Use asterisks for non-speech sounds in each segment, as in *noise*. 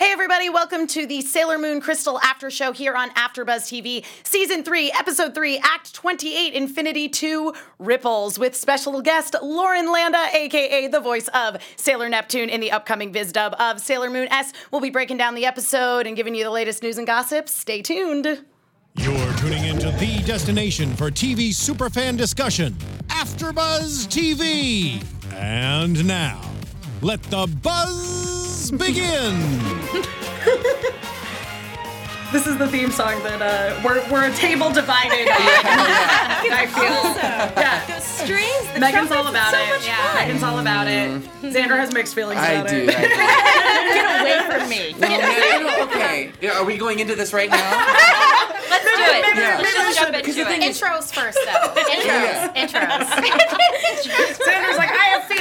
Hey everybody, welcome to the Sailor Moon Crystal After Show here on AfterBuzz TV, Season 3, Episode 3, Act 28, Infinity 2, Ripples, with special guest Lauren Landa, aka the voice of Sailor Neptune in the upcoming Viz dub of Sailor Moon S. We'll be breaking down the episode and giving you the latest news and gossip. Stay tuned. You're tuning into the destination for TV superfan discussion, AfterBuzz TV. And now, let the buzz begin. *laughs* This is the theme song that uh, we're, we're a table divided. *laughs* I feel. Yeah. Those strings, the Megan's all about so it. Much yeah, fun. Megan's all about it. Xander has mixed feelings I about do. it. I do. *laughs* Get away from me. Well, maybe- okay. Yeah, Are we going into this right now? Let's do it. Yeah. Let's jump Because into the thing it. is- Intros first, though. Intros. Yeah. Intros. Xander's like,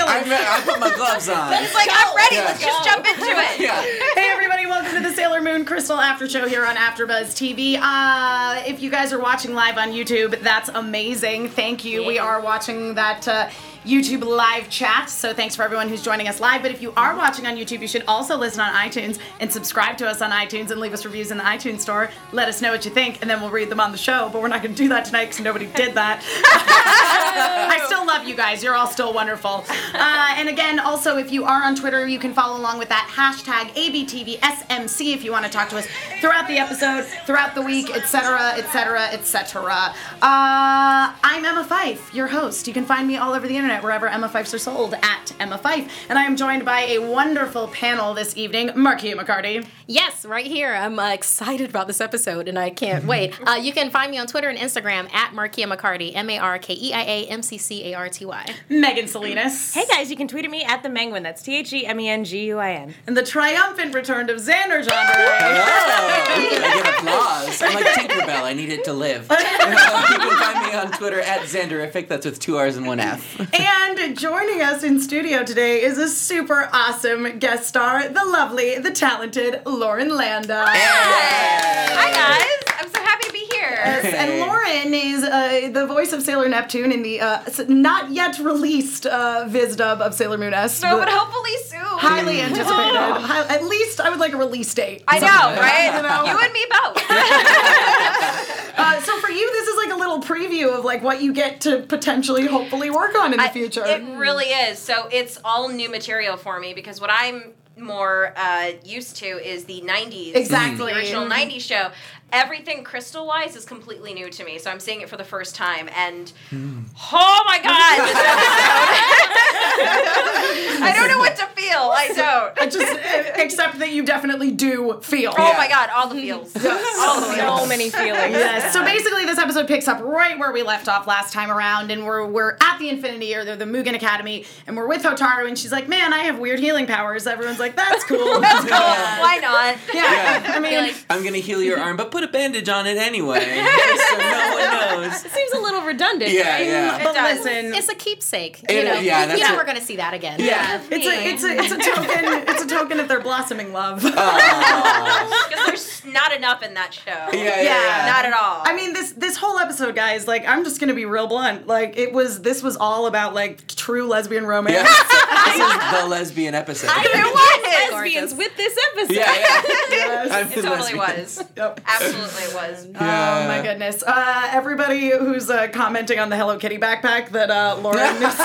I have feelings. I'm, I put my gloves on. It's like, I'm ready. Yeah. Let's just jump into it. Yeah. Hey everybody, welcome to the Sailor Moon Crystal After Show here on AfterBuzz TV. Uh, if you guys are watching live on YouTube, that's amazing. Thank you. We are watching that uh, YouTube live chat, so thanks for everyone who's joining us live. But if you are watching on YouTube, you should also listen on iTunes and subscribe to us on iTunes and leave us reviews in the iTunes store. Let us know what you think, and then we'll read them on the show. But we're not going to do that tonight because nobody did that. *laughs* I still love you guys. You're all still wonderful. Uh, and again, also, if you are on Twitter, you can follow along with that hashtag ABTVSMC if you want to talk to us throughout the episode, throughout the week, etc., etc., etc. I'm Emma Fife, your host. You can find me all over the internet wherever Emma Fifes are sold at Emma Fife. And I am joined by a wonderful panel this evening, Markeia McCarty. Yes, right here. I'm uh, excited about this episode and I can't wait. *laughs* Uh, you can find me on Twitter and Instagram at Markeia McCarty, M A R K E I A M C C A R T Y. Megan Salinas. Hey guys, you can tweet at me at the Menguin. That's T H E M E N G U I N. And the triumphant return of Xander John Oh, I get applause. I'm like Tinkerbell. I need it to live. *laughs* you can find me on Twitter at Xanderrific. That's with two R's and one F. And joining us in studio today is a super awesome guest star, the lovely, the talented Lauren Landa. Hi, guys. I'm so happy to be here. Yes, and Lauren is uh, the voice of Sailor Neptune in the uh, not yet released uh, Viz dub of Sailor Moon S. No, but but hopefully soon. highly anticipated. *laughs* Hi- at least I would like a release date. I know, right? You know? You and me both. *laughs* *laughs* Uh, so for you, this is like a little preview of like what you get to potentially, hopefully work on in the I- future. It really is. So it's all new material for me because what I'm more uh, used to is the 90s. Exactly. The original 90s show. Everything crystal wise is completely new to me. So I'm seeing it for the first time. And hmm. oh my God, this *laughs* episode. I don't know what to feel. I don't. I just except that you definitely do feel. Oh my God, all the feels. *laughs* All the feels. So many feelings. Yes. So basically, this episode picks up right where we left off last time around, and we're we're at the Infinity or the, the Mugen Academy, and we're with Hotaru, and she's like, "Man, I have weird healing powers." Everyone's like, "That's cool." *laughs* That's cool. Why not? yeah. I mean, Like, I'm gonna heal your arm, but put a bandage on it anyway, *laughs* so no one knows. It seems a little redundant. Yeah, right? yeah. but does. listen, It's a keepsake. It- you know, yeah, that's you know it. we're going to see that again. Yeah. it's a it's a it's *laughs* a token it's a token of their blossoming love. *laughs* Oh. Aw. Because there's not enough in that show. Yeah, yeah, Yeah. yeah. Not at all. I mean this this whole episode, guys. Like, I'm just gonna be real blunt. Like, it was this was all about like true lesbian romance. Yeah. this is the lesbian episode. it was. Lesbians with this episode. Yeah, yeah. Yes. It totally lesbian. was. Yep. Absolutely it was. *laughs* Oh my goodness. Uh, everybody who's uh, commenting on the Hello Kitty backpack that uh, Lauren *laughs* is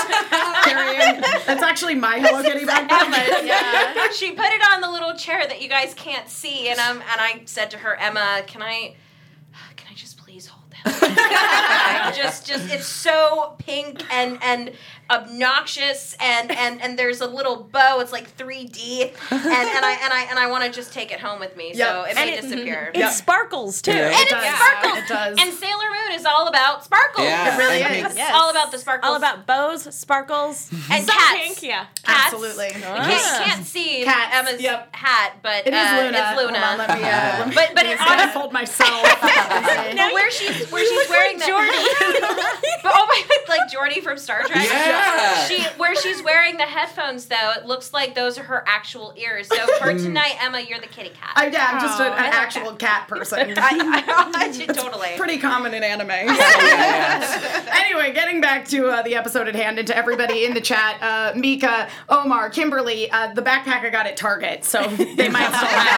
carrying, that's actually my Hello Kitty backpack. but- *laughs* Yeah. She put it on the little chair that you guys can't see, and um, and I said to her, Emma, can I, can I just please hold that? just, just, it's so pink and and obnoxious and and and there's a little bow. It's like 3D, and and I and I and I want to just take it home with me. So Yep. it And may it- disappear. It sparkles too. Yeah. and it does. sparkles. It does. And Sailor Moon is all about sparkles. Yeah, It really and is. Yes. All about the sparkles. All about bows, sparkles, and some cats. pink, yeah. Cats. Absolutely. You can't, you Ah. can't see Cats, Emma's yep. hat, but It is uh, Luna. It's Luna. Hold on, let me, uh, *laughs* But- but let me it honest- hold myself. *laughs* But where she's where she's wearing the *laughs* but oh my like Geordi from Star Trek. Yeah. She where she's wearing the headphones though, it looks like those are her actual ears. So for tonight, Emma, you're the kitty cat. I, yeah, I'm just an, an like actual cat person. *laughs* I, I, I, *laughs* totally. Pretty common in anime. *laughs* Yeah, anyway, getting back to uh, the episode at hand and to everybody in the chat, uh, Mika, Omar, Kimberly, uh, the backpack I got at Target, so they might still have.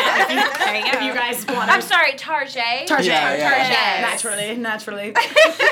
If you guys want I'm sorry, Tarjay. Tarjay. Yeah, yeah. Tarjay. Yes. Naturally, naturally.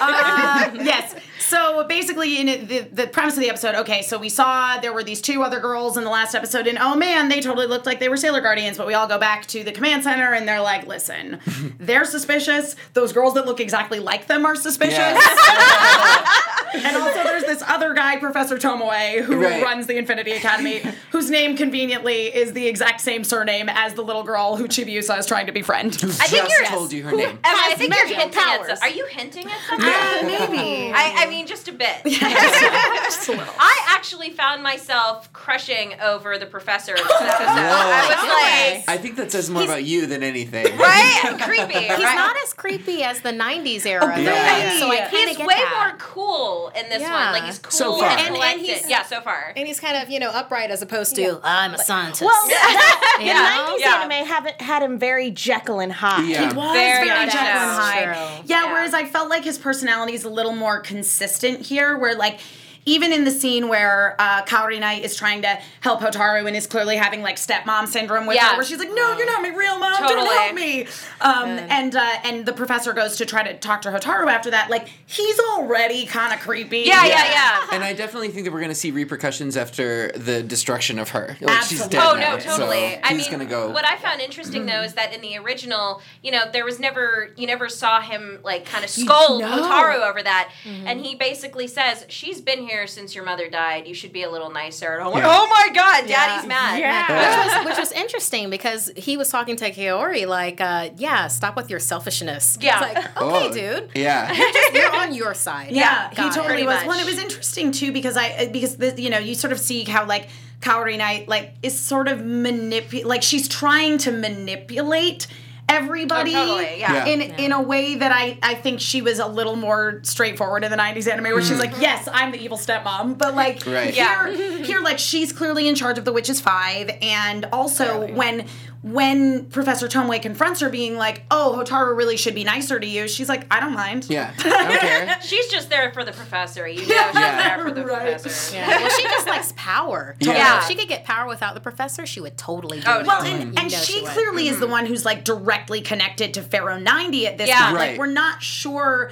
uh, *laughs* yes. So basically, in it, the, the premise of the episode, okay, so we saw there were these two other girls in the last episode, and oh man, they totally looked like they were Sailor Guardians, but we all go back to the command center, and they're like, listen, *laughs* they're suspicious. Those girls that look exactly like them are suspicious. *laughs* and also, there's this other guy, Professor Tomoe, who Right. runs the Infinity Academy, *laughs* whose name conveniently is the exact same surname as the little girl who Chibiusa is trying to befriend. I think you're told you her name. Emma, I think you're hinting at powers. some, Are you hinting at something? Uh, maybe. I, I mean, just a bit. *laughs* *laughs* I actually found myself crushing over the professor in this *laughs* episode. I was like, I think that says more about you than anything. right? Creepy. He's right? not as creepy as the '90s era. though, Yeah. So I kinda He's get way that. more cool in this Yeah. one. Like he's cool So far. and, And- and collected. he's- yeah, so far. And he's kind of, you know, upright as opposed to uh, I'm a scientist. Well, the, You the know? 90s Yeah. anime haven't had him very Jekyll and Hyde. Yeah. was Very very Jekyll and. Hyde. Yeah, Yeah. whereas I felt like his personality is a little more consistent here, where like even in the scene where uh, Kaolinite is trying to help Hotaru and is clearly having like stepmom syndrome with Yeah. her, where she's like, "No, you're not my real mom. Totally. Don't help me." Um, and uh, and the professor goes to try to talk to Hotaru after that. Like he's already kind of creepy. Yeah, yeah, yeah. yeah. And I definitely think that we're going to see repercussions after the destruction of her. Like, she's Absolutely. dead Oh now, no, totally. So I he's mean, going to go. what I found interesting though is that in the original, you know, there was never you never saw him like kind of scold no. Hotaru over that, and he basically says, "She's been here since your mother died. You should be a little nicer." And I'm like, Yeah. "Oh my god, Daddy's mad." Yeah. which was, which was interesting because he was talking to Kaori like, uh, yeah, stop with your selfishness. Yeah. It's like, Oh, okay, dude. Yeah. You're on your side. Yeah, he got it. totally was. much. Well, it was interesting too because I because the, you know you sort of see how like Kaolinite like is sort of manipulate like she's trying to manipulate everybody Oh, totally, yeah. Yeah. in in a way that I I think she was a little more straightforward in the 90s anime where she's mm-hmm. like yes I'm the evil stepmom but like Right. here here like she's clearly in charge of the witches 5 and also when when Professor Tomoe confronts her being like oh Hotaru really should be nicer to you she's like I don't mind Yeah. I *laughs* don't care. She's just there for the professor. You know, she's Yeah. there for the Right. professor. Yeah. Well, she just likes power. Yeah. Yeah. If she could get power without the professor, she would totally do Oh, it. Well, and, and know she would. clearly is the one who's like directly connected to Pharaoh 90 at this Yeah. point. Like, we're not sure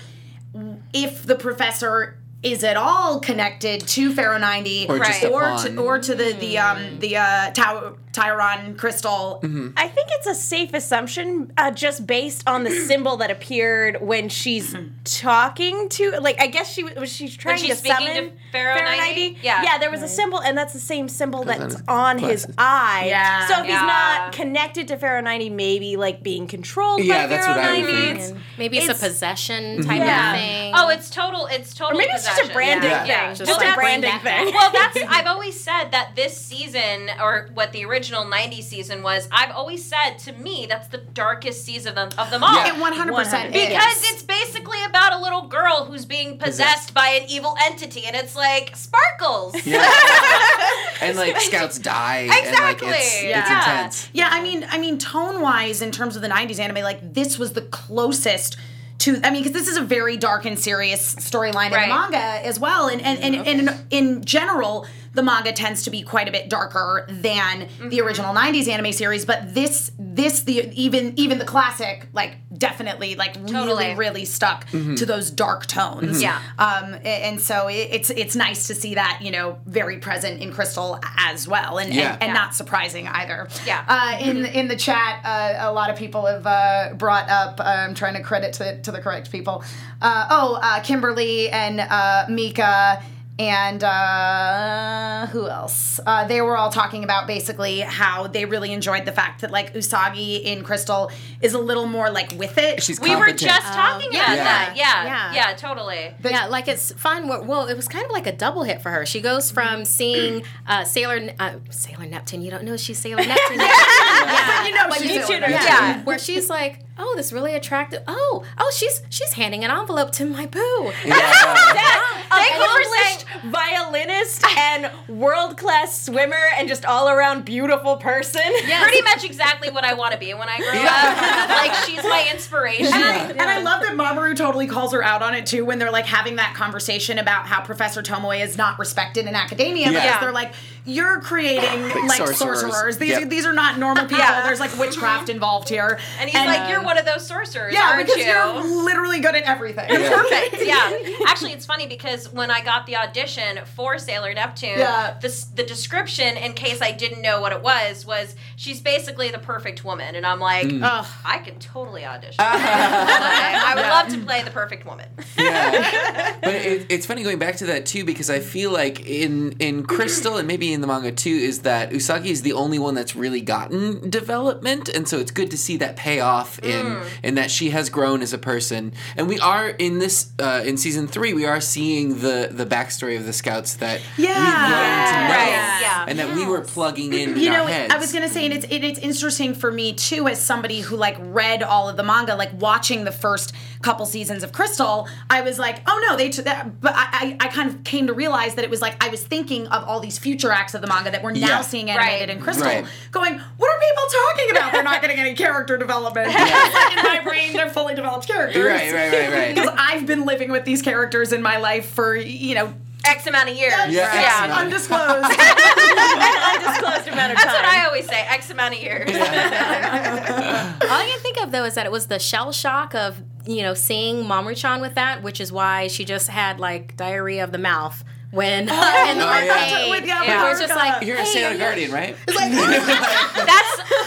if the professor is at all connected to Pharaoh 90 Or just Right. or to, or to the the um the uh Tau- Tyron crystal. Mm-hmm. I think it's a safe assumption uh, just based on the *clears throat* symbol that appeared when she's hmm. talking to like I guess she was she's she trying she's to speaking summon to Pharaoh 90? Yeah. Yeah, there was a symbol and that's the same symbol that's his on his eye. Yeah. So if he's not connected to Pharaoh 90 maybe like being controlled Yeah, by that's Pharaoh what I would 90. It's- Maybe it's, It's- a possession mm-hmm. type Yeah. of thing. Oh, it's total. It's total. Or maybe it's just a branding Yeah. thing. Yeah. Just Well, a branding thing. well, that's *laughs* I've always said that this season, or what the original '90s season was. I've always said to me that's the darkest season of, of them all. Yeah. It 100% is. Because it's basically about a little girl who's being possessed by an evil entity, and it's like sparkles. Yeah. *laughs* and like scouts die. And, like, Exactly. it's, it's Yeah. intense. Yeah, I mean, I mean, tone wise, in terms of the '90s anime, like this was the closest to I mean because this is a very dark and serious storyline in the manga as well and and, and, and in, in general the manga tends to be quite a bit darker than the original 90s anime series but this this the even even the classic like definitely like Totally. really stuck to those dark tones Yeah. um and so it, it's it's nice to see that you know very present in crystal as well and Yeah. and, and not surprising either Yeah. uh, in in the chat, uh, a lot of people have uh, brought up. uh, I'm trying to credit to, to the correct people. Uh, oh, uh, Kimberly and uh, Mika and uh, who else? Uh, they were all talking about basically how they really enjoyed the fact that like Usagi in Crystal is a little more like with it. She's We were competent. just talking yeah. about Yeah. that. Yeah. Yeah. Yeah, totally. yeah, like it's fun. Well, well, it was kind of like a double hit for her. She goes from seeing uh, Sailor uh, Sailor Neptune. You don't know she's Sailor *laughs* Neptune. yet. yeah, you know But she's Sailor yeah, Neptune. where she's like, oh, this really attractive. Oh, oh, she's she's handing an envelope to my boo. Thank you for saying Accomplished violinist *laughs* and world class swimmer and just all around beautiful person. pretty much exactly what I want to be when I grow up. *laughs* like she's my inspiration. And I love that Mamoru totally calls her out on it too when they're like having that conversation about how Professor Tomoe is not respected in academia because Yeah. they're like, you're creating like, sorcerers. sorcerers. These Yep. these are not normal people. Yeah. There's like witchcraft involved here. And he's like, "You're one of those sorcerers, Yeah, aren't because you?" you're literally good at everything. Perfect. *laughs* Yeah. Actually, it's funny because when I got the audition for Sailor Neptune, Yeah. the, the description, in case I didn't know what it was, was she's basically the perfect woman. And I'm like, mm. Ugh. I can totally audition. I, *laughs* I would love to play the perfect woman. yeah. *laughs* But it, it's funny going back to that too because I feel like in in Crystal and maybe in the manga too is that Usagi is the only one that's really gotten development, and so it's good to see that pay off in in that she has grown as a person. And we are in this uh, in season three, we are seeing the the backstory of the scouts that we've grown to know, Right, yeah. and that we were plugging in. you in know, our heads. I was gonna say, and it's it, it's interesting for me too, as somebody who like read all of the manga, like watching the first couple seasons of Crystal. I was like, oh no, they. T- that, but I, I I kind of came to realize that it was like I was thinking of all these future acts of the manga that we're now Yeah. seeing animated Right. in Crystal, Right. going, what are people talking about? They're not getting any *laughs* character development. *laughs* It's like in my brain, they're fully developed characters. Right, right, right, right. *laughs* Because I've been living with these characters in my life for you know. X amount of years. Yeah, X yeah. amount. undisclosed. Undisclosed amount of That's what I always say. X amount of years. All I can think of though is that it was the shell shock of you know seeing Mamoru-chan with that, which is why she just had like diarrhea of the mouth when oh, in oh, the Oh, yeah. arcade. With- yeah, Yeah. It was just like You're a Sailor Guardian, right? *laughs* That's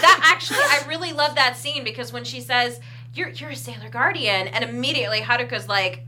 that actually I really love that scene because when she says you're you're a Sailor Guardian and immediately Haruka's like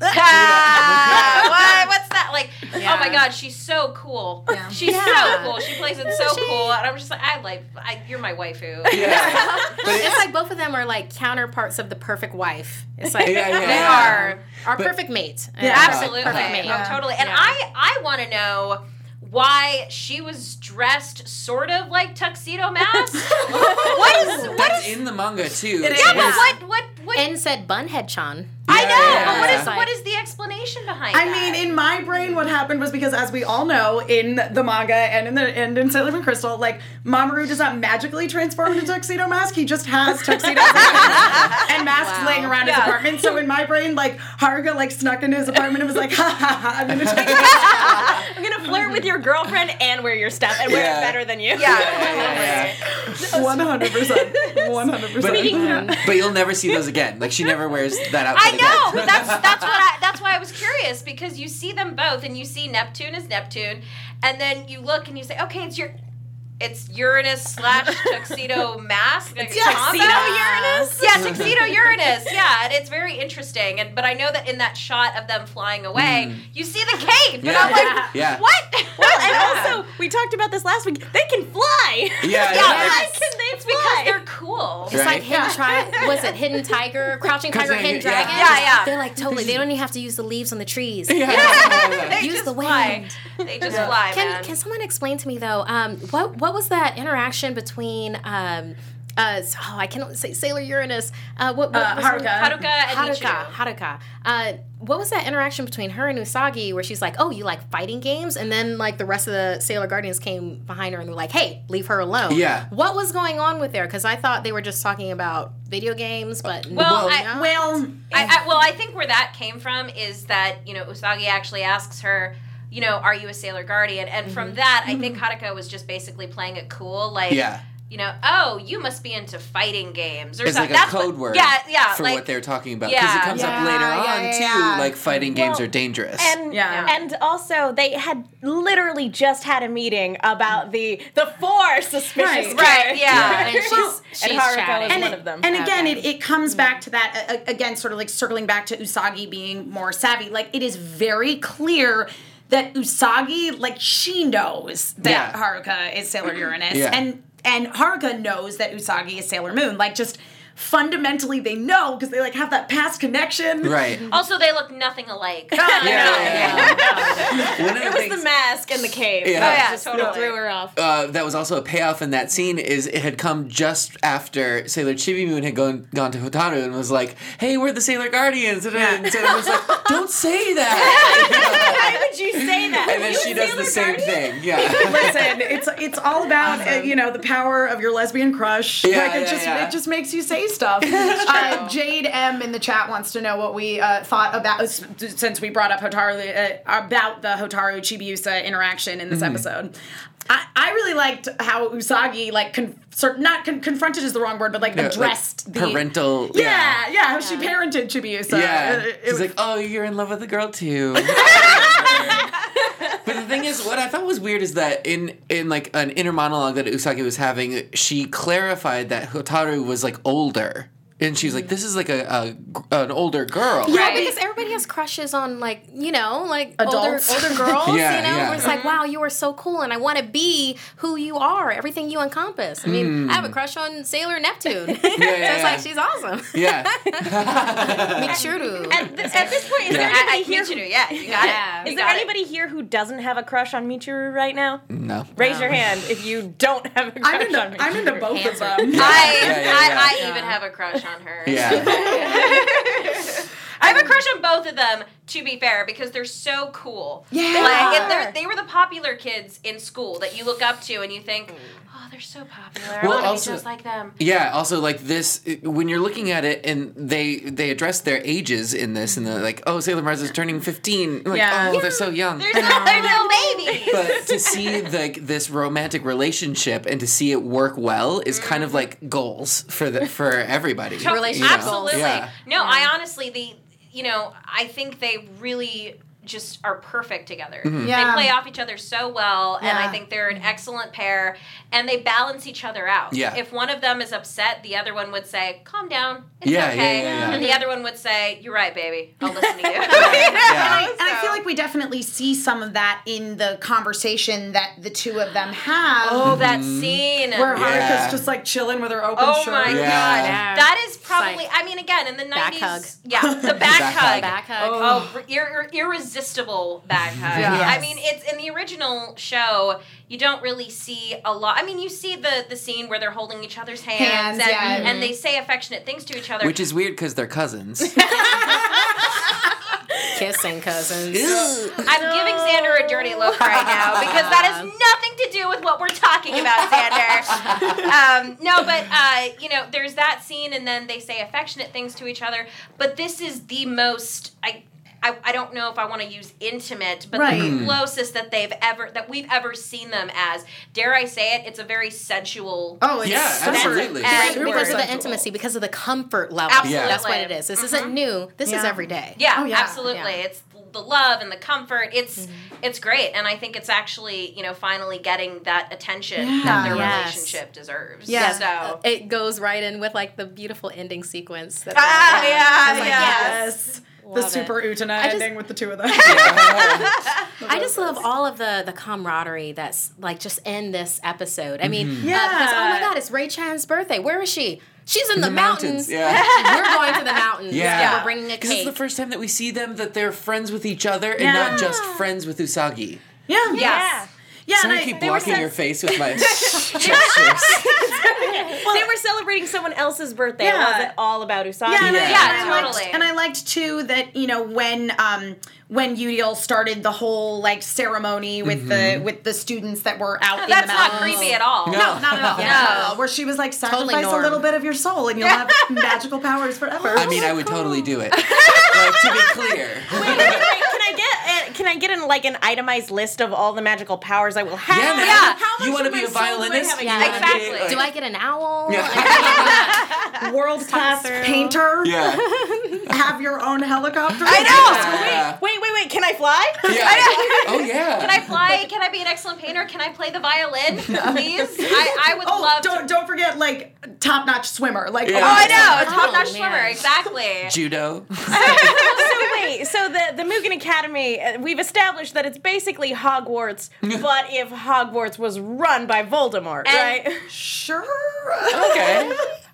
*laughs* *laughs* ah, what, what's that like oh my god she's so cool she's so cool she plays it so cool and I'm just like I like I, you're my waifu Yeah. *laughs* But it's like both of them are like counterparts of the perfect wife. It's like Yeah, yeah, they yeah. are our But- perfect mate. Yeah. absolutely Perfect mate. oh, totally and Yeah. I I want to know why she was dressed sort of like tuxedo mask what is what That's is in the manga too. It yeah, is. but what what what And said Bunhead-chan. I know, yeah, but what yeah. is what is the explanation behind I that? mean, in my brain, what happened was because, as we all know, in the manga and in the and in Sailor Moon Crystal, like Mamoru does not magically transform into tuxedo mask. He just has tuxedos *laughs* and masks laying around his apartment. So in my brain, like Haruka like snuck into his apartment and was like, "Ha ha ha! I'm gonna take this." *laughs* *laughs* I'm gonna flirt with your girlfriend and wear your stuff and wear Yeah. it better than you. yeah. Yeah, yeah. One hundred percent, One hundred percent. but you'll never see those again. Like she never wears that outfit I know, again. but that's *laughs* that's what I that's why I was curious because you see them both and you see Neptune as Neptune, and then you look and you say, okay, it's your it's Uranus slash *laughs* tuxedo mask. Like, Tuxedo combo. Uranus? Yeah, tuxedo Uranus. Yeah, and it's very interesting. And but I know that in that shot of them flying away, you see the cape, and Yeah. I'm like, *laughs* Yeah. what? Well, and *laughs* also we talked about this last week. They can fly. Yeah, Yeah, yeah. Why it's, can they it's because they're cool. It's like Right. hidden tri- was it hidden tiger, crouching tiger, hidden yeah. dragon? Yeah, yeah. They're like totally. They don't even have to use the leaves on the trees. Yeah, They Use just the fly. They just fly, Can man. can someone explain to me though? Um, what what was that interaction between um, uh, oh, I cannot say Sailor Uranus. Uh, what, what Uh, was Haruka. Haruka and Haruka, Michiru. Haruka. Uh, what was that interaction between her and Usagi where she's like, "Oh, you like fighting games?" and then like the rest of the Sailor Guardians came behind her and were like, "Hey, leave her alone." Yeah. What was going on with there? Because I thought they were just talking about video games, but Well, no. I- Well, I, I, well, I think where that came from is that you know Usagi actually asks her, you know, are you a Sailor Guardian? And Mm-hmm. from that, I think Haruka was just basically playing it cool, like, Yeah. you know, oh, you must be into fighting games or It's like something. a That's what- code word Yeah, yeah, for like, what they're talking about. Because Yeah. it comes Yeah, up later yeah, on, yeah, too, yeah. like fighting games Well, are dangerous. And Yeah. and also they had literally just had a meeting about the the four suspicious Right. Right, characters. yeah. and she's, and she's Haruka chatting. was and one it- of them. And again, Okay. it, it comes back to that uh, again, sort of like circling back to Usagi being more savvy. Like it is very clear that Usagi, like she knows that Yeah. Haruka is Sailor Uranus, Yeah. and and Haruka knows that Usagi is Sailor Moon. Like just fundamentally, they know because they like have that past connection. right. Also, they look nothing alike. *laughs* Yeah, yeah, yeah. One of the it was things- the mask and the cave. Yeah. that Oh, yeah, just totally. threw her off. uh, that was also a payoff in that scene is it had come just after Sailor Chibi Moon had gone gone to Hotaru and was like, "Hey, we're the Sailor Guardians," and, and Sailor was like, *laughs* "Don't say that." *laughs* Why would you say that? and then she does the same thing. Yeah. Listen, it's it's all about uh, you know the power of your lesbian crush. Yeah, like it yeah, just yeah. it just makes you say stuff. *laughs* uh, Jade M in the chat wants to know what we uh, thought about since we brought up Hotaru uh, about the Hotaru Chibiusa interaction in this Mm-hmm. episode. I, I really liked how Usagi like con- sort not con- confronted is the wrong word, but like Yeah, addressed like the parental. Yeah, yeah, how she parented Chibiusa. Yeah. Uh, it She's was- like, oh, you're in love with the girl too. *laughs* *laughs* thing is, what I thought was weird is that in in like an inner monologue that Usagi was having, she clarified that Hotaru was like older. And she's like, "This is like a, a an older girl." Yeah, Right. because everybody has crushes on like you know like Adults. older older *laughs* girls. Yeah, you know, yeah. where it's like, wow, you are so cool, and I want to be who you are, everything you encompass. I mean, I have a crush on Sailor Neptune. *laughs* so Hmm. yeah, it's like she's awesome. Yeah. *laughs* Michiru. At this, at this point, is there Yeah. anybody I, here? Michiru, Who, yeah, you got Yeah. it. is there got it. anybody here who doesn't have a crush on Michiru right now? no. Raise your hand if you don't have a crush I'm into, on Michiru. I'm into both of Hands are- them. I, Yeah, yeah, I, yeah. I even have a crush on her. Yeah. *laughs* I have a crush on both of them, to be fair, because they're so cool. Yeah. Like, if they're, they were the popular kids in school that you look up to and you think, they're so popular. I Well, want to also- be just like them. Yeah, also like this when you're looking at it and they they address their ages in this and they're like, "Oh, Sailor Mars is turning 15." Like, Yeah. "Oh, they're so young." They're, so, they're little babies. but to see like this romantic relationship and to see it work well is kind of mm-hmm. like goals for the for everybody. *laughs* you know? Relationship Absolutely. Yeah. No, I honestly the you know I think they really just are perfect together. Mm-hmm. Yeah. They play off each other so well, and I think they're an excellent pair, and they balance each other out. Yeah. If one of them is upset, the other one would say, "Calm down, it's Yeah, yeah, okay," yeah, yeah. and the other one would say, "You're right, baby. I'll listen to you." *laughs* Yeah. And I, and I feel like we definitely see some of that in the conversation that the two of them have. oh, that scene. where Yeah. Haruka's just like chilling with her open Oh shirt. Oh my Yeah. god, Yeah. that is probably. like I mean, again, in the nineties, yeah, *laughs* the back, Back hug. hug. Back hug. Oh, ir- ir- irresistible back hug. Yes. I mean, it's in the original show. You don't really see a lot. I mean, you see the the scene where they're holding each other's hands, Hands, and, yeah. and they say affectionate things to each other. Which is weird because they're cousins. *laughs* Kissing cousins. I'm giving Xander a dirty look right now *laughs* because that has nothing to do with what we're talking about, Xander. *laughs* um, no, but uh, you know, there's that scene, and then they say affectionate things to each other. But this is the most I. I, I don't know if I want to use intimate, but Right. the closest that they've ever that we've ever seen them as. Dare I say it? It's a very sensual. Oh, Yeah, absolutely. And- super because of the intimacy, because of the comfort level. Absolutely. That's what it is. This isn't mm-hmm. new. This is every day. Yeah, Oh, yeah. absolutely. Yeah. It's the love and the comfort. It's mm-hmm. it's great, and I think it's actually you know finally getting that attention Yeah. that their Yes. relationship deserves. Yeah. So. It goes right in with like the beautiful ending sequence. That Ah, yeah, It's like, yeah. Yes. The Love super it. Utena just- ending with the two of them. *laughs* I just love all of the the camaraderie that's like just in this episode. I mean, uh, because oh my god, it's Ray Chan's birthday. Where is she? She's in the, the mountains. mountains, yeah. *laughs* We're going to the mountains. Yeah. and we're bringing a Because it's cake. the first time that we see them that they're friends with each other and Yeah. not just friends with Usagi. yeah. Yes. Yeah, and Sorry, I, I keep they were blocking sen- your face with *laughs* my gestures. *laughs* they were celebrating someone else's birthday. It Yeah. wasn't all about Usagi. Yeah, and, I, Yeah. and Yeah, I liked, totally. and I liked too that you know when um when Eudial started the whole like ceremony with the with the students that were out in That's the not creepy at all. No. No, not at all. *laughs* Yeah. Not at all. Where she was like, Totally sacrifice a little bit of your soul and you'll have magical powers forever. I mean, I would totally do it. like, to be clear. Wait, wait, can I get can I get an like an itemized list of all the magical powers I will have? Yeah, man. Yeah. How much You wanna be a do I violinist? Yeah. You wanna be, Exactly. like- Do I get an owl? Yeah. *laughs* World class painter. Yeah. *laughs* Have your own helicopter. I know. Yeah. Wait, wait, wait. Can I fly? *laughs* Yeah. Oh yeah. Can I fly? Can I be an excellent painter? Can I play the violin, *laughs* please? I, I would Oh, love don't to. don't forget like top notch swimmer. Like Yeah. Oh, I know. Oh, Top notch man. swimmer. Exactly. Judo. *laughs* so wait, so the the Mugen Academy, uh, we've established that it's basically Hogwarts, but if Hogwarts was run by Voldemort, And- right? Sure. Okay.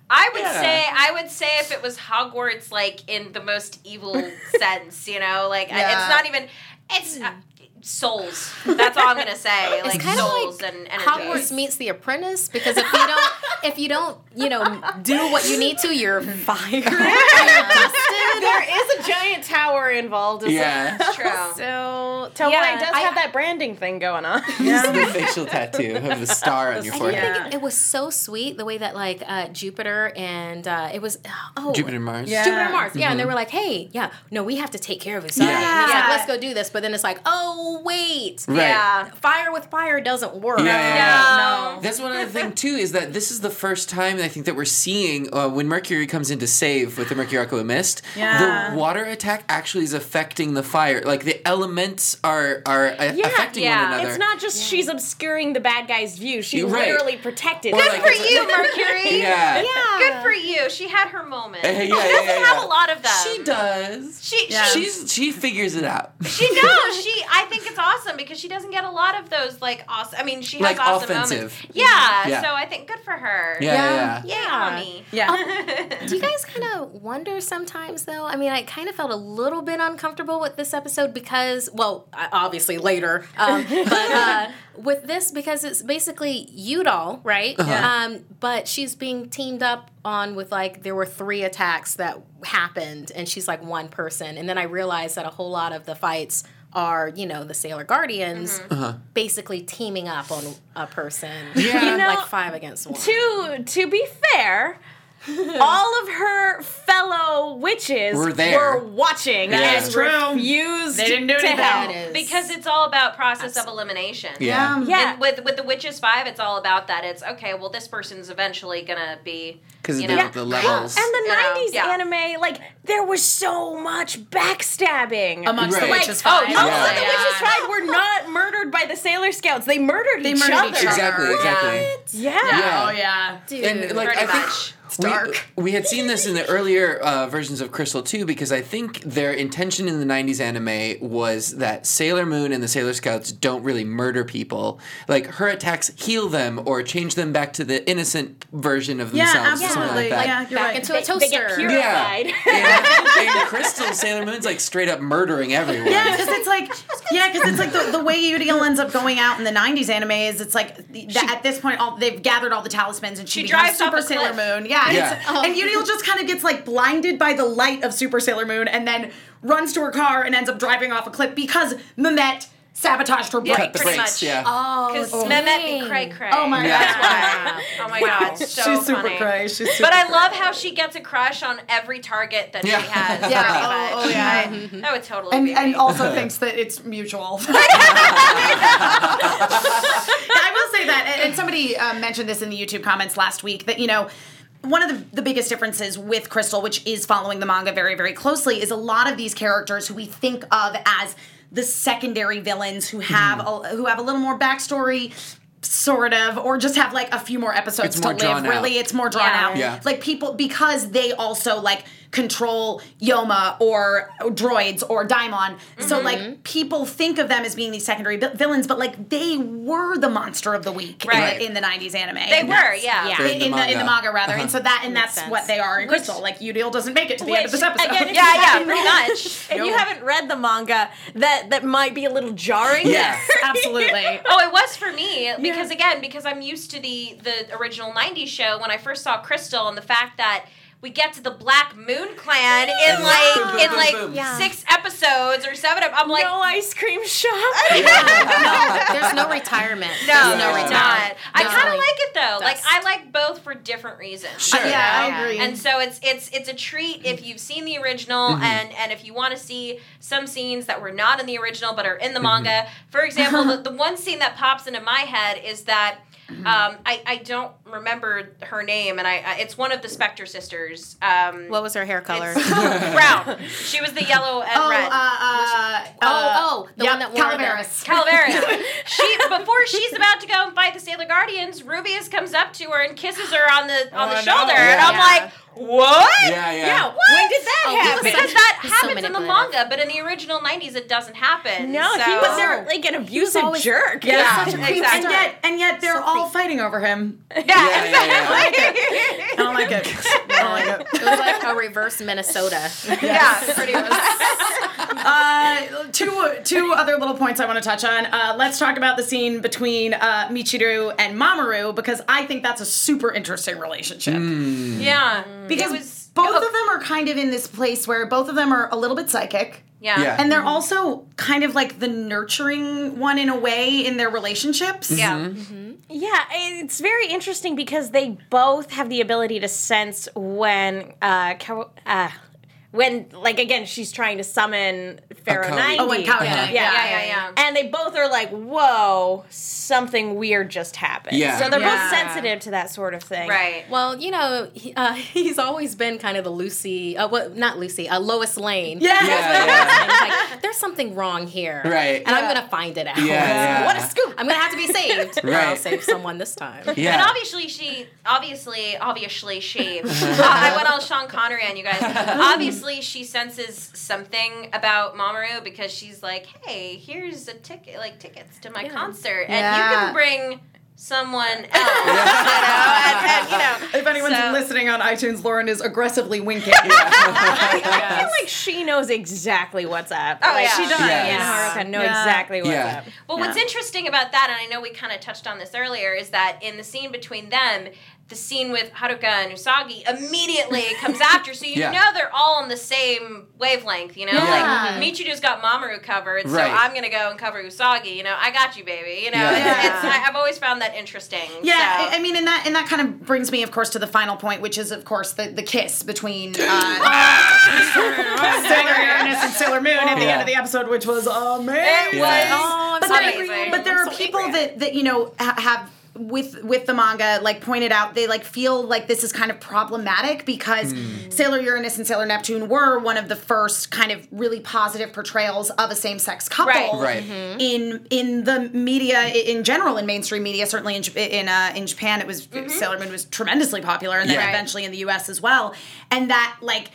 I would Yeah. say I would say if it was Hogwarts, like in the most evil *laughs* sense, you know, like Yeah. it's not even. It's uh, souls. That's all I'm gonna say. Like kind of souls like and Hogwarts meets The Apprentice because if you don't, if you don't, you know, do what you need to, you're fired. *laughs* you're busted. *laughs* there is a giant tower involved. as Yeah. True. *laughs* So So yeah, it does I- have that branding thing going on. *laughs* Yeah. the facial tattoo of the star on your I forehead. think it was so sweet the way that like uh, Jupiter and uh, it was oh Jupiter and Mars. Yeah. Jupiter and Mars yeah and they were like hey yeah no we have to take care of Usagi Yeah. and he's Yeah. like let's go do this but then it's like oh wait Right. Yeah. fire with fire doesn't work Yeah, yeah, yeah. No. That's one other thing too is that this is the first time I think that we're seeing uh, when Mercury comes in to save with the Mercury Aqua Mist. Yeah. The water attack actually is affecting the fire. Like the elements are are uh, affecting yeah. one another. It's not just she's obscuring the bad guy's view; She You're right. literally protected. Or him. like *laughs* Good for you, Mercury. Yeah. Good for you. She had her moment. Yeah, yeah, yeah, doesn't yeah, have a lot of them? She does. She, Yeah. she, She's she figures it out. she knows. *laughs* She, I think it's awesome because she doesn't get a lot of those like awesome. I mean, she has Like awesome offensive. moments. Yeah, Yeah. So I think good for her. Yeah, yeah. yeah. Yeah, mommy. Yeah. *laughs* do you guys kind of wonder sometimes though I mean I kind of felt a little bit uncomfortable with this episode because well obviously later um, *laughs* but uh, with this because it's basically Eudial right? Um, but she's being teamed up on with like there were three attacks that happened and she's like one person. And then I realized that a whole lot of the fights are you know the Sailor Guardians basically teaming up on a person Yeah. You know, like five against one. to to be fair, *laughs* all of her fellow witches Were there. were watching Yeah. and That's true. refused They didn't do to anything. help. It is. Because it's all about process of elimination. Yeah. Um, yeah. And with with the witches five, it's all about that. It's okay. Well, this person's eventually gonna be Because you the, know. the levels. And the 90s yeah. anime, like, there was so much backstabbing. Amongst Right. the Like, witches oh, five. most Yeah. of the witches tried were not murdered by the Sailor Scouts. They murdered They each murdered other. each other. exactly, exactly. Yeah. Yeah. Oh yeah. Dude. And like Pretty I think much. we, dark. we had seen this in the earlier uh, versions of Crystal too, because I think their intention in the '90s anime was that Sailor Moon and the Sailor Scouts don't really murder people. Like her attacks heal them or change them back to the innocent version of Yeah, themselves, or something absolutely. like that. Yeah, you're back right. into They, a toaster they get Yeah. purified. *laughs* And Crystal, Sailor Moon's like straight up murdering everyone. Yeah, because it's like, yeah, because it's like the, the way Eudial ends up going out in the '90s anime is it's like the, the- at this point all they've gathered all the talismans and she, She drives off Super a Sailor. Moon. Yeah, Yeah. it's- and Eudial just kind of gets like blinded by the light of Super Sailor Moon and then runs to her car and ends up driving off a cliff because Mimete sabotaged her brakes. Cut the Pretty brakes. much. Yeah. Oh, Because dang. Mimete be cray cray. Oh my Yeah. god. Wow. *laughs* Oh my god, so She's super funny. cray. She's super But I cray. love how she gets a crush on every target that Yeah. she has. *laughs* Yeah, oh, much. oh, yeah. I- *laughs* that would totally and, be and me. also thinks that it's mutual. I will say that, and- and somebody um, mentioned this in the YouTube comments last week that you know. One of the, the biggest differences with Crystal, which is following the manga very, very closely, is a lot of these characters who we think of as the secondary villains who mm-hmm. have a, who have a little more backstory, sort of, or just have like a few more episodes It's more to live. drawn out. Really, it's more drawn Yeah. out. Yeah. Like people because they also like control Yoma or droids or Daimon. So Mm-hmm. like people think of them as being these secondary vi- villains, but like they were the monster of the week in, the, in the '90s anime. They And were, that's- yeah. Yeah. In, in the, in the manga rather, and so that and Makes that's sense. what they are in Crystal. Like Eudial doesn't make it to the end of this episode. again, *laughs* Yeah, yeah, pretty much. If you haven't read the manga, that that might be a little jarring. Yeah. *laughs* absolutely. Oh, it was for me because again, because I'm used to the the original '90s show. When I first saw Crystal, and the fact that we get to the Black Moon Clan in like in like. Yeah. six episodes or seven. ep- I'm like, no ice cream shop. *laughs* There's no retirement. no, There's no, no retirement. not. I kind of like it though. Like I like both for different reasons. Sure. Yeah, I agree. And so it's it's it's a treat if you've seen the original mm-hmm. and and if you want to see some scenes that were not in the original but are in the mm-hmm. manga. For example, the, the one scene that pops into my head is that um, I, I don't remember her name and I, I it's one of the Spectre sisters. Um, What was her hair color? *laughs* brown. She was the yellow and Oh, red. uh, uh, Oh, uh, oh, the yep, one that wore the- Calaveras. *laughs* She before she's about to go and fight the Sailor Guardians, Rubeus comes up to her and kisses her on the on the Oh, no. shoulder, and I'm like, what? Yeah, yeah. Yeah, when did that Oh, happen? Because that He's so happens in the manga, but in the original '90s, it doesn't happen. no, so. he was there like an abusive always- jerk. Yeah, such a And yet, and yet, they're So all creepy. fighting over him. *laughs* Yeah, yeah, exactly. I don't like it. I don't like it. It was like a reverse Minnesota. yeah, *laughs* pretty much. Uh, two two other little points I want to touch on. Uh, let's talk about the scene between uh, Michiru and Mamoru because I think that's a super interesting relationship. Yeah, Because was both of them are kind of in this place where both of them are a little bit psychic. Yeah. Yeah. And they're also kind of like the nurturing one in a way in their relationships. Yeah. Yeah, it's very interesting because they both have the ability to sense when, uh, Kaw- uh when, like, again, she's trying to summon Pharaoh Akali. 90. Oh, and Kawada. Yeah. Yeah, yeah, yeah. And they both are like, whoa, something weird just happened. Yeah. So they're Yeah. both sensitive to that sort of thing. Right. Well, you know, he, uh, *laughs* he's always been kind of the Lucy, uh, what, not Lucy, uh, Lois Lane. Yeah. Yeah, yeah. Lois Lane. He's like, there's something wrong here. Right. And I'm going to find it out. Yeah, yeah. What a scoop. I'm going to have to be saved. Or *laughs* I'll save someone this time. Yeah. And obviously she, obviously, obviously she. *laughs* uh, I went all Sean Connery on you guys. Obviously she senses something about Mamoru because she's like, "Hey, here's a ticket, like tickets to my concert, and you can bring someone *laughs* else." you know, and, and, you know. If anyone's so- listening on iTunes, Lauren is aggressively winking. *laughs* *laughs* I feel like she knows exactly what's up. Oh, like, yeah. She does. Yes. Yeah. Haruka know Yeah. exactly what's Yeah. up. Well, what's interesting about that, and I know we kind of touched on this earlier, is that in the scene between them, the scene with Haruka and Usagi immediately *laughs* comes after, so you Yeah. know they're all on the same wavelength. You know, Yeah. like Michiru's got Mamoru covered, so Right. I'm gonna go and cover Usagi. You know, I got you, baby. You know, Yeah. it's, it's, I, I've always found that interesting. Yeah, so. I, I mean, and that and that kind of brings me, of course, to the final point, which is, of course, the, the kiss between uh, Sailor *laughs* Uranus and Sailor Moon at the end of the episode, which was amazing. Yeah. Oh, I'm but, so there, amazing. but there I'm are so people angry. that that you know ha- have with with the manga like pointed out they like feel like this is kind of problematic because hmm. Sailor Uranus and Sailor Neptune were one of the first kind of really positive portrayals of a same sex couple Right. Right. Mm-hmm. in in the media in general in mainstream media certainly in in uh, in Japan it was mm-hmm. Sailor Moon was tremendously popular and then Yeah. eventually in the US as well and that like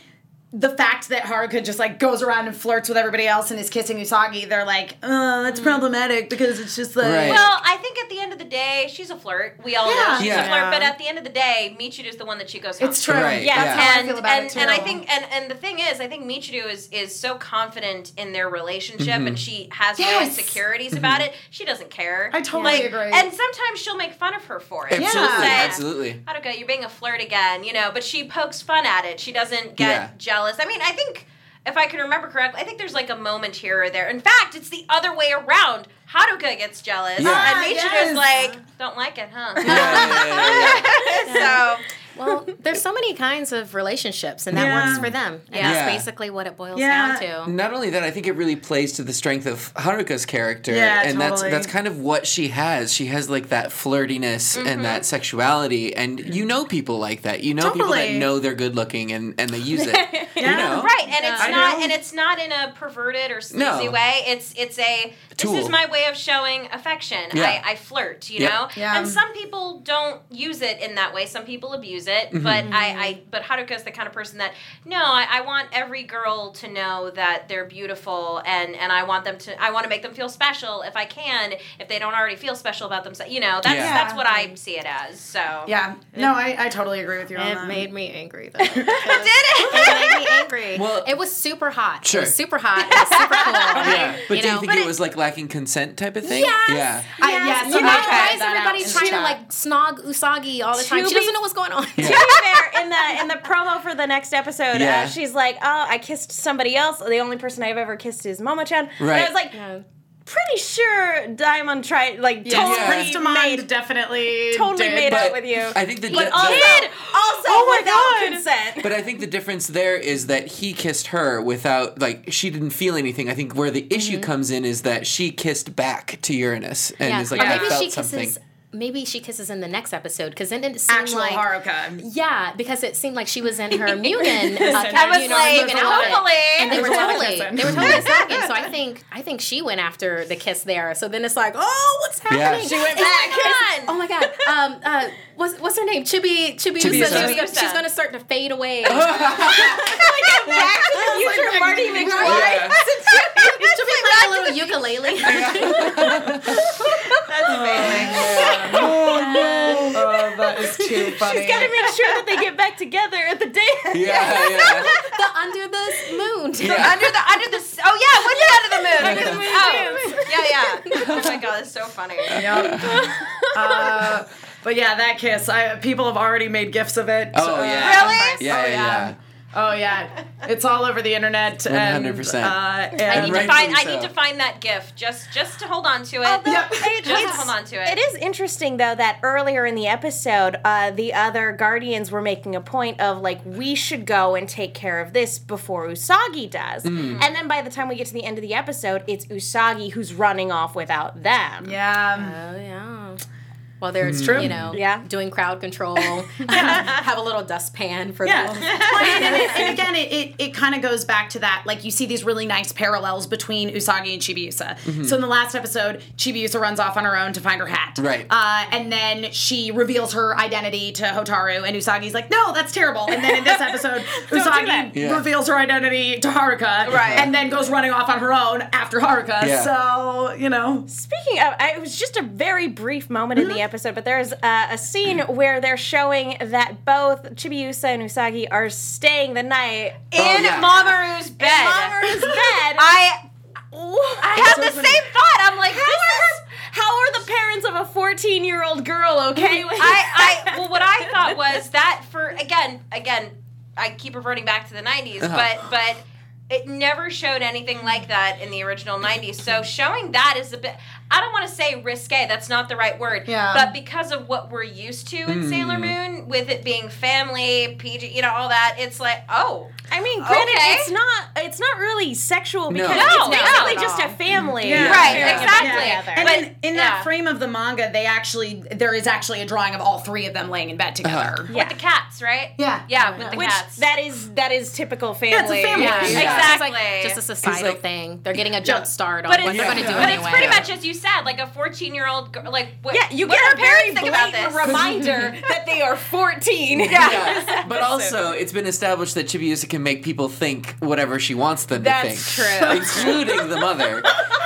the fact that Haruka just like goes around and flirts with everybody else and is kissing Usagi they're like oh that's mm. problematic because it's just like Right. Well, I think at the end of the day, she's a flirt. We all know she's Yeah. a flirt, but at the end of the day, Michiru is the one that she goes home. it's true Right, Yeah, yeah. that's how I and feel about and, it too and I think and and the thing is, I think Michiru is is so confident in their relationship, Mm-hmm. and she has no Yes. insecurities mm-hmm. about it. She doesn't care. I totally Like, agree. And sometimes she'll make fun of her for it. Absolutely. She'll say, Absolutely. Haruka, you're being a flirt again, you know, but she pokes fun at it. She doesn't get Yeah. Jealous. I mean, I think if I can remember correctly, I think there's like a moment here or there. In fact, it's the other way around. Haruka gets jealous, Yeah. and Michiru's yes. like, don't like it, huh? Yeah, yeah. *laughs* so, Well, there's so many kinds of relationships, and that Yeah. works for them. And Yeah. that's basically what it boils Yeah. down to. Not only that, I think it really plays to the strength of Haruka's character, Yeah, and that's totally. that's kind of what she has. She has like that flirtiness Mm-hmm. and that sexuality, and you know people like that. You know people that know they're good looking and and they use it. *laughs* You know, right, and it's I not, know. and it's not in a perverted or sleazy No. way. It's it's a tool. This is my way of showing affection. Yeah. I, I flirt, you Yep. know. Yeah. And some people don't use it in that way. Some people abuse it. Mm-hmm. But I, I, but Haruka is the kind of person that no, I, I want every girl to know that they're beautiful, and and I want them to. I want to make them feel special if I can. If they don't already feel special about themselves, you know. That's Yeah. that's what I see it as. So Yeah. No, I, I totally agree with you on It that. made me angry though. *laughs* *laughs* Did Did it? it made me angry. *laughs* Well- it was super hot. Sure. It was super hot. It was super cool. yeah, but you do you think but it it- was like lacking consent type of thing? Yes. Yeah. I, yeah, you know, why is everybody trying to like snog Usagi all the time? She doesn't know what's going on. *laughs* to be fair, in the in the promo for the next episode, Yeah. uh, she's like, "Oh, I kissed somebody else. The only person I've ever kissed is Mamo-chan." And Right. I was like, pretty sure Diamond tried, like, Yes, totally Yeah. Prince Demande made, definitely totally did. made But out with you. I think the, but the- also, the- also Oh without consent. But I think the difference there is that he kissed her without like she didn't feel anything. I think where the issue Mm-hmm. comes in is that she kissed back to Uranus and is like or I maybe felt she kisses. something. Maybe she kisses in the next episode because then it seemed Actual like Haruka. yeah, because it seemed like she was in her *laughs* Mugen. Uh, I was you know, like, Mugen outfit. hopefully. and they were There's a totally they were totally *laughs* snagging. So I think I think she went after the kiss there. So then it's like, oh, what's Yeah. happening? She went Oh my back. God. *laughs* Oh my god. Um, uh, what's what's her name? Chibi Chibi. Chibiusa. She's, Chibiusa. she's gonna start to fade away. like Back to the future Marty McFly. Yeah. Funny. She's got to make sure that they get back together at the dance. Yeah, yeah. the under the moon. Yeah. under the under the oh yeah, when you under the moon. Under the moon. Oh, yeah, yeah. Oh my god, that's so funny. Yep. uh, but yeah, that kiss. I, people have already made gifs of it. Oh, Uh, yeah. Really? Yeah, Oh, yeah, yeah. Yeah. Oh yeah, it's all over the internet. and, 100%. Uh, I need to find. I so. need to find that gift just just to hold on to it. Although Yep. it- Just it's- hold on to it. It is interesting though that earlier in the episode, uh, the other guardians were making a point of like we should go and take care of this before Usagi does, Mm. and then by the time we get to the end of the episode, it's Usagi who's running off without them. yeah. Oh yeah. Well, they're true. you know, Yeah. doing crowd control. *laughs* *laughs* have a little dustpan for Yeah. the Well, and, and, and *laughs* again, it, it, it kind of goes back to that. Like, you see these really nice parallels between Usagi and Chibiusa. Mm-hmm. So, in the last episode, Chibiusa runs off on her own to find her hat. Right. Uh, and then she reveals her identity to Hotaru, and Usagi's like, no, that's terrible. And then in this episode, Usagi. Yeah. reveals her identity to Haruka. Right. And then goes running off on her own after Haruka. Yeah. So, you know. Speaking of, it was just a very brief moment in the episode, but there's uh, a scene *clears throat* where they're showing that both Chibiusa and Usagi are staying the night in Oh, yeah. Mamoru's bed. Mamoru's *laughs* bed. I I had the same thought. I'm like, this is. How are the parents of a 14 year old girl okay with I, I well, what I thought was *laughs* that for again, again, I keep reverting back to the '90s, Uh-huh. but but it never showed anything like that in the original '90s. So showing that is a bit. I don't want to say risque. That's not the right word. Yeah. But because of what we're used to in Sailor Hmm. Moon, with it being family, PG, you know, all that, it's like, oh, I mean, granted, Okay. it's not it's not really sexual because No. it's No, basically no. just a family. Yeah. Right, sharing a exactly. bed. And But- in, in yeah. that frame of the manga, they actually there is actually a drawing of all three of them laying in bed together. Yeah. with the cats, right? Yeah. Yeah, with the Which cats. that is that is typical family. it's a family. Yeah, Yeah. It's just, Exactly. like, just a societal like- thing. They're getting a jump start on but what they're going to do but anyway. it's pretty much as you said, like a 14 year old, girl, like what? Yeah, you what get do a very parents think about blatant this? reminder *laughs* that they are 14. Yeah. *laughs* But also, it's been established that Chibiusa can make people think whatever she wants them That's to think. true. *laughs* Including the mother.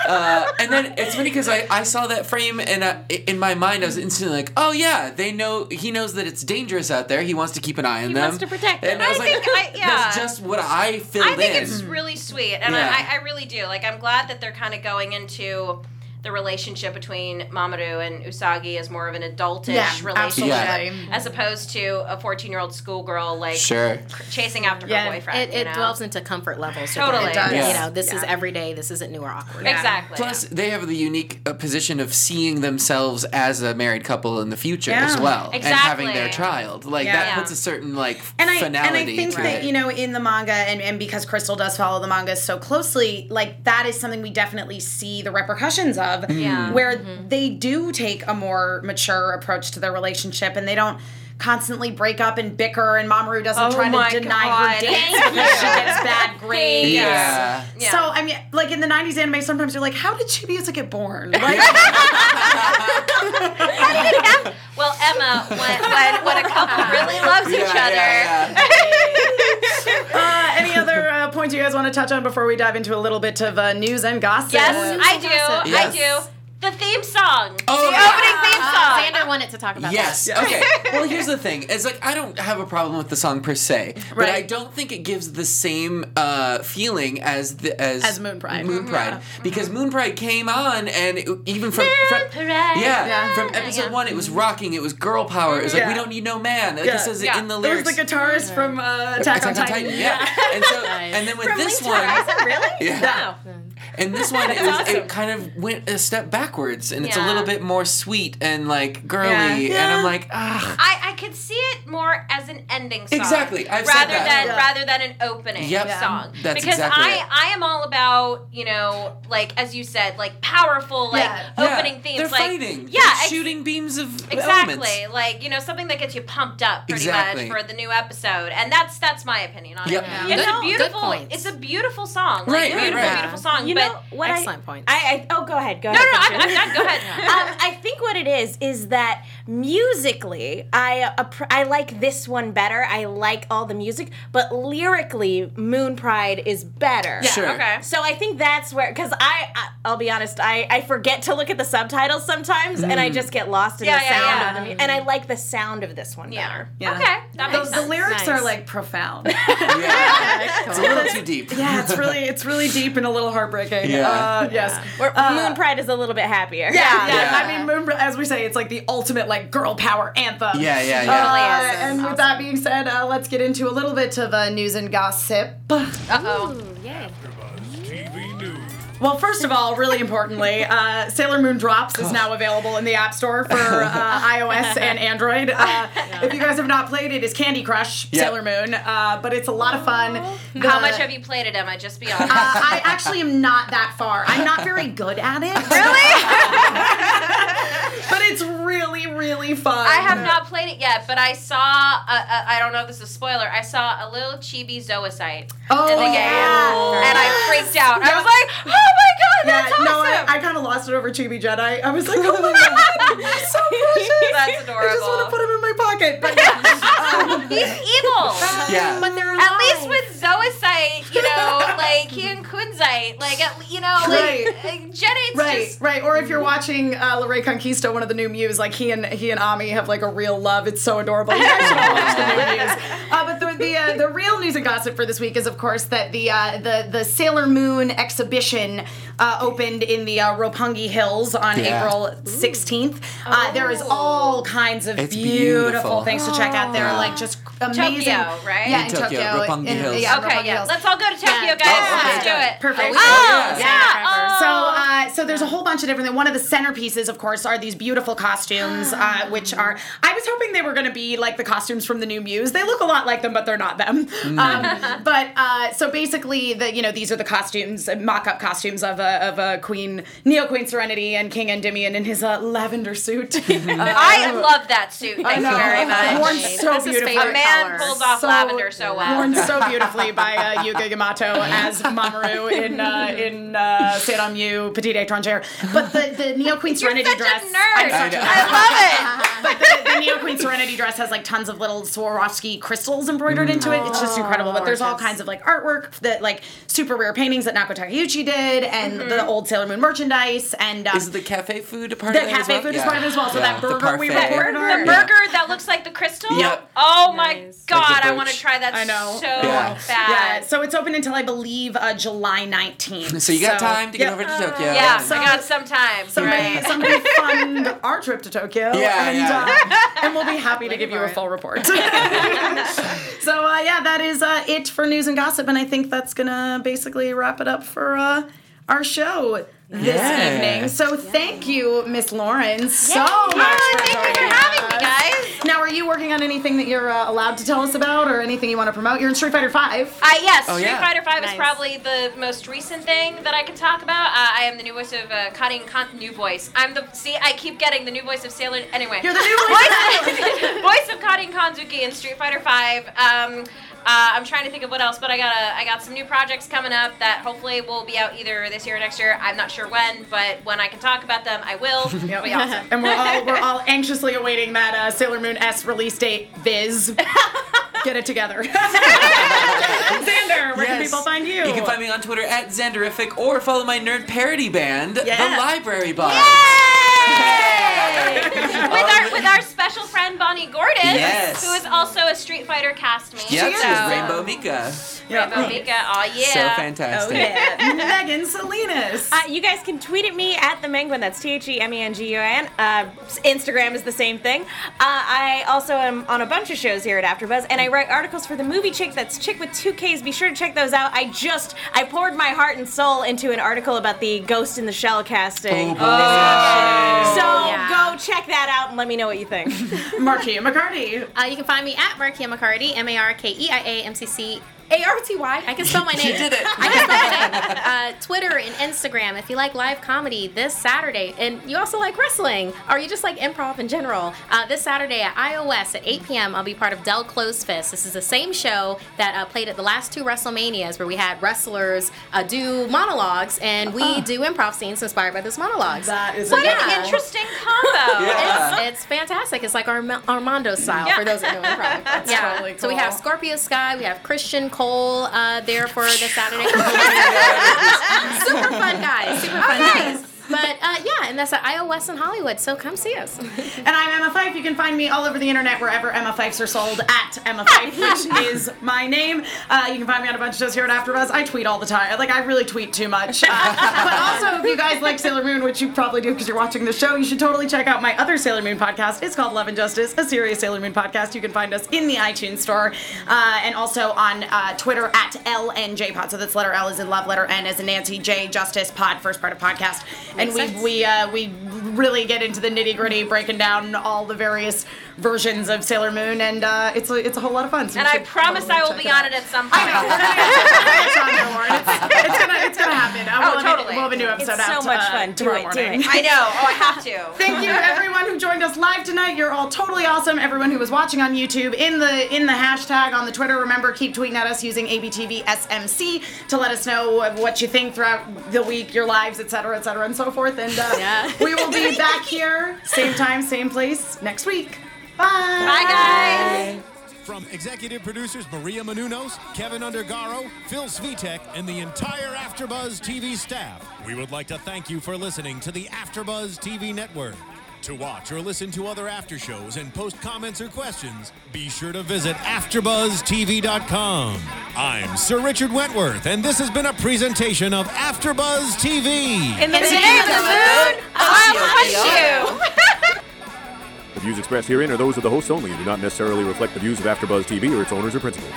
Uh, and then it's funny because I, I saw that frame and uh, in my mind I was instantly like, oh yeah, they know, he knows that it's dangerous out there. He wants to keep an eye on He them. wants to protect And them. I was I like, think I- yeah. that's just what I filled I think in. it's really sweet, and Yeah. I, I really do. Like, I'm glad that they're kind of going into the relationship between Mamoru and Usagi is more of an adultish Yeah, relationship, absolutely. as opposed to a 14 year old schoolgirl like Sure. chasing after Yeah, her boyfriend. It, you it know? dwells into comfort levels. Totally. It does. You know, this is every day. This isn't new or awkward. Exactly. Plus, they have the unique uh, position of seeing themselves as a married couple in the future Yeah. as well, and having their child. Like Yeah. that Yeah. puts a certain like and I and finality I think to that it. you know in the manga and, and because Crystal does follow the manga so closely, like that is something we definitely see the repercussions of. Yeah. Mm. Mm-hmm. Where they do take a more mature approach to their relationship and they don't constantly break up and bicker, and Mamoru doesn't Oh try to deny God. her dates Thank because she gets bad *laughs* grades. Yeah. Yeah. So I mean, like in the '90s anime, sometimes you're like, "How did Chibiusa get born?" *laughs* Like, *laughs* Well, Emma, when, when, when a couple really loves each Yeah, other yeah. uh, any other uh, points you guys want to touch on before we dive into a little bit of uh, news and gossip? Yes, I do. gossip. Yes. I do. The theme song. Oh, the yeah. opening theme uh-huh. song. Xander wanted to talk about Yes. that. Okay. *laughs* Well, here's the thing. It's like I don't have a problem with the song per se, but Right. I don't think it gives the same uh, feeling as the as As Moon Pride. Moon mm-hmm. Pride, mm-hmm. because Moon Pride came on, and it, even from, from Pride. yeah, Yeah. from episode one, it was mm-hmm. rocking. It was girl power. It was like we don't need no man. Like Yeah. it says Yeah. in the There was the guitarist from uh, Attack, on Titan. Yeah. And so, and then with this one, really? yeah. And this *laughs* one, it, was, it kind of went a step backwards, and it's a Yeah. little bit more sweet and like girly. Yeah. And I'm like, ah. I, I could see it more as an ending song. Exactly, I've said rather that. than Yeah. rather than an opening Yep. Yeah. song. That's because exactly I it. I am all about you know like as you said like powerful like Yeah. opening yeah, themes They're like fighting. yeah They're ex- shooting beams of Exactly, elements. like you know something that gets you pumped up pretty Exactly. much for the new episode, and that's that's my opinion on Yep. it. Yeah. It's Good- a beautiful, good points. it's a beautiful song, like Right, a right, beautiful, right. beautiful song. You but know what? Excellent I, points. I, I oh, go ahead. Go no, ahead. no, I'm. I'm done. Go ahead. *laughs* um, I think what it is is that musically, I appr I like this one better. I like all the music, but lyrically, Moon Pride is better. Yeah, Sure. Okay. So I think that's where, because I, I, I'll be honest, I, I forget to look at the subtitles sometimes, and I just get lost in Yeah, the yeah, sound yeah. of the music. And I like the sound of this one Yeah. better. Yeah. Okay. That The, makes the sense. lyrics Nice. are like profound. *laughs* Yeah. it's a little too deep. yeah, it's really it's really deep and a little heartbreaking. Yeah. Uh, yes. Where Uh, Moon Pride is a little bit happier. Yeah, yeah, Yeah. I mean, Moon, as we say, it's like the ultimate like girl power anthem. Yeah, yeah, Uh, yeah. and with that being said, uh, let's get into a little bit of uh, news and gossip. Uh oh. Yay. TV News. Well, first of all, really importantly, uh, Sailor Moon Drops is now available in the App Store for uh, *laughs* iOS and Android. Uh, If you guys have not played it, it's Candy Crush Yeah. Sailor Moon, uh, but it's a lot of fun. How much have you played it, Emma? Just be honest. Uh, I actually am not that far. I'm not very good at it. Really? *laughs* but it's really, really fun. I have not played it yet, but I saw. Uh, uh, I don't know if this is a spoiler. I saw a little chibi Zoisite Oh, in the game, yeah. and I freaked out. I was like, "Oh my god, Yeah, that's awesome!" no, I, I kind of lost it over Chibi Jadeite. I was *laughs* like, oh my god, so precious. That's I just want to adorable. put him in my pocket. But *laughs* um, He's evil. Yeah. *laughs* But they're At least with Zoisite, you know, *laughs* like he and Kunzite, like at, you know, like, Right. like Gen 8's right, just right. Or if you're watching uh, La Reconquista, one of the new Muse, like he and he and Ami have like a real love. It's so adorable. You guys should all watch the new Muse. Uh, but the the, uh, the real news and gossip for this week is, of course, that the uh, the the Sailor Moon exhibition uh, opened in the uh, Roppongi Hills on Yeah. April 16th. Uh, there is all kinds of It's beautiful, beautiful. things to check out there, Yeah. like just *gasps* amazing. Tokyo, right? Yeah, In in Tokyo, Tokyo. Roppongi in- Hills. yeah, Okay, yeah. Hills. Let's all go to Tokyo, Yeah. guys. Oh, Let's okay. do it. Perfect. Oh, Yeah. yeah. So, Oh. uh, so there's a whole bunch of different. One of the centerpieces, of course, are these beautiful costumes, uh, *gasps* which are. I was hoping they were going to be like the costumes from the new Muse. They look a lot like them, but they're not them. Um, but uh, so basically, the you know these are the costumes, uh, mock-up costumes of a of a Queen, Neo Queen Serenity, and King Endymion in his uh, lavender suit. *laughs* I love that suit. *laughs* Thank know. You very *laughs* much. Worn so That's beautifully. A man color. pulls off So- lavender so well. Worn so *laughs* beautifully by uh, Yuga Yamato as Mamoru in uh, in uh, Sailor Mew Petite Étrangère. But the, the Neo Queen Serenity such a dress. nerd. I'm such a I nerd. I love it. *laughs* But the, the Neo Queen Serenity dress has like tons of little Swarovski crystals embroidered into it. It's just incredible. But there's all kinds of like artwork that like super rare paintings that Naoko Takeuchi did, and the old Sailor Moon merchandise, and um, Is the cafe food a part the of it as cafe well? food is part of it as well. So Yeah, that the burger we parfait. reported on. The burger that looks like the crystal. Yep. Oh my god, Like I want to try that I know. so Yeah. bad. Yeah, so it's open until I believe uh, July 19th. So you got time to get yeah. over to Tokyo. Yeah, So- I got some time. Somebody, right. *laughs* somebody fund our trip to Tokyo, Yeah, and, yeah. Uh, and we'll be happy to give you a full report. *laughs* so uh, yeah, that is uh, it for news and gossip, and I think that's gonna basically wrap it up for uh, our show. This Yeah. evening. So thank you, Miss Lauren, so much Oh, for thank you for having me, guys. Now, are you working on anything that you're uh, allowed to tell us about, or anything you want to promote? You're in Street Fighter Five. Uh, yes, Oh, Street yeah. Fighter Five Nice. is probably the most recent thing that I can talk about. Uh, I am the new voice of uh, Karin Con- new voice. I'm the see. I keep getting the new voice of Sailor. Anyway, You're the new voice. *laughs* voice, voice of Karin *laughs* Kanzuki in Street Fighter Five. Um, uh, I'm trying to think of what else, but I got a, I got some new projects coming up that hopefully will be out either this year or next year. I'm not sure when, but when I can talk about them, I will. *laughs* It'll be awesome. and we're all we're all anxiously awaiting that uh, Sailor Moon S release date. Viz, *laughs* get it together. *laughs* Xander, where can people find you? You can find me on Twitter at Xanderrific or follow my nerd parody band, Yeah. The Library Bards. Yay! With our with our special friend Bonnie Gordon, Yes. who is also a Street Fighter castmate. Yep, she's so- Rainbow Mika. Rainbow Mika. Aw, yeah. So Oh fantastic. yeah, *laughs* Megan Salinas. Uh, you guys can tweet at me at the Menguin. That's T H E M E N G U N. Uh, Instagram is the same thing. Uh, I also am on a bunch of shows here at AfterBuzz, and I write articles for the Movie Chick. That's Chick with two Ks. Be sure to check those out. I just I poured my heart and soul into an article about the Ghost in the Shell casting. Oh, So Yeah. go check that out and let me know what you think. *laughs* Markeia McCarty. Uh, you can find me at Markeia McCarty, M A R K E I A M C C A R T Y. I can spell my name. *laughs* did it. I can spell my name. Uh, Twitter and Instagram. If you like live comedy this Saturday, and you also like wrestling, or you just like improv in general, uh, this Saturday at iOS at 8 p.m., I'll be part of Del Close Fist. This is the same show that uh, played at the last two WrestleManias, where we had wrestlers uh, do monologues, and we do improv scenes inspired by those monologues. That is What incredible. an interesting combo. *laughs* Yeah. It's, it's fantastic. It's like Arma- Armando style Yeah. for those that know improv. *laughs* That's yeah. totally So we have. Scorpio Sky, we have Christian Cole uh, there for the Saturday. *laughs* super fun guys. Super fun guys. But uh, yeah, and that's at iOS in Hollywood. So come see us. And I'm Emma Fife. You can find me all over the internet wherever Emma Fifes are sold at Emma Fife, which *laughs* is my name. Uh, you can find me on a bunch of shows here at AfterBuzz. I tweet all the time. Like I really tweet too much. Uh, but also, if you guys like Sailor Moon, which you probably do because you're watching the show, you should totally check out my other Sailor Moon podcast. It's called Love and Justice, a serious Sailor Moon podcast. You can find us in the iTunes store uh, and also on uh, Twitter at LNJPod. So that's letter L is in love, letter N is in Nancy, J Justice Pod, first part of podcast. And we we uh, we really get into the nitty gritty, breaking down all the various versions of Sailor Moon, and uh, it's a, it's a whole lot of fun. So And I promise totally I will be on out. it at some point. I know. We're gonna get it's on there, Lauren. *laughs* It's, gonna it's gonna happen. Uh, Oh, we'll have a- totally. we'll have a new episode It's episode so much uh, fun. Do tomorrow it, do it. I know. Oh, I have to. *laughs* Thank you everyone who joined us live tonight. You're all totally awesome. Everyone who was watching on YouTube in the in the hashtag on the Twitter. Remember, keep tweeting at us using ABTV SMC to let us know what you think throughout the week, your lives, etc., etc., and so forth. And uh, Yeah. we will be back here, same time, same place next week. Bye. Bye, guys. From executive producers Maria Menounos, Kevin Undergaro, Phil Svitek, and the entire AfterBuzz TV staff, we would like to thank you for listening to the AfterBuzz TV network. To watch or listen to other after shows and post comments or questions, be sure to visit AfterBuzzTV.com. I'm Sir Richard Wentworth, and this has been a presentation of AfterBuzz TV. In the In the name of the moon, I'll punch you. *laughs* The views expressed herein are those of the hosts only and do not necessarily reflect the views of AfterBuzz TV or its owners or principals.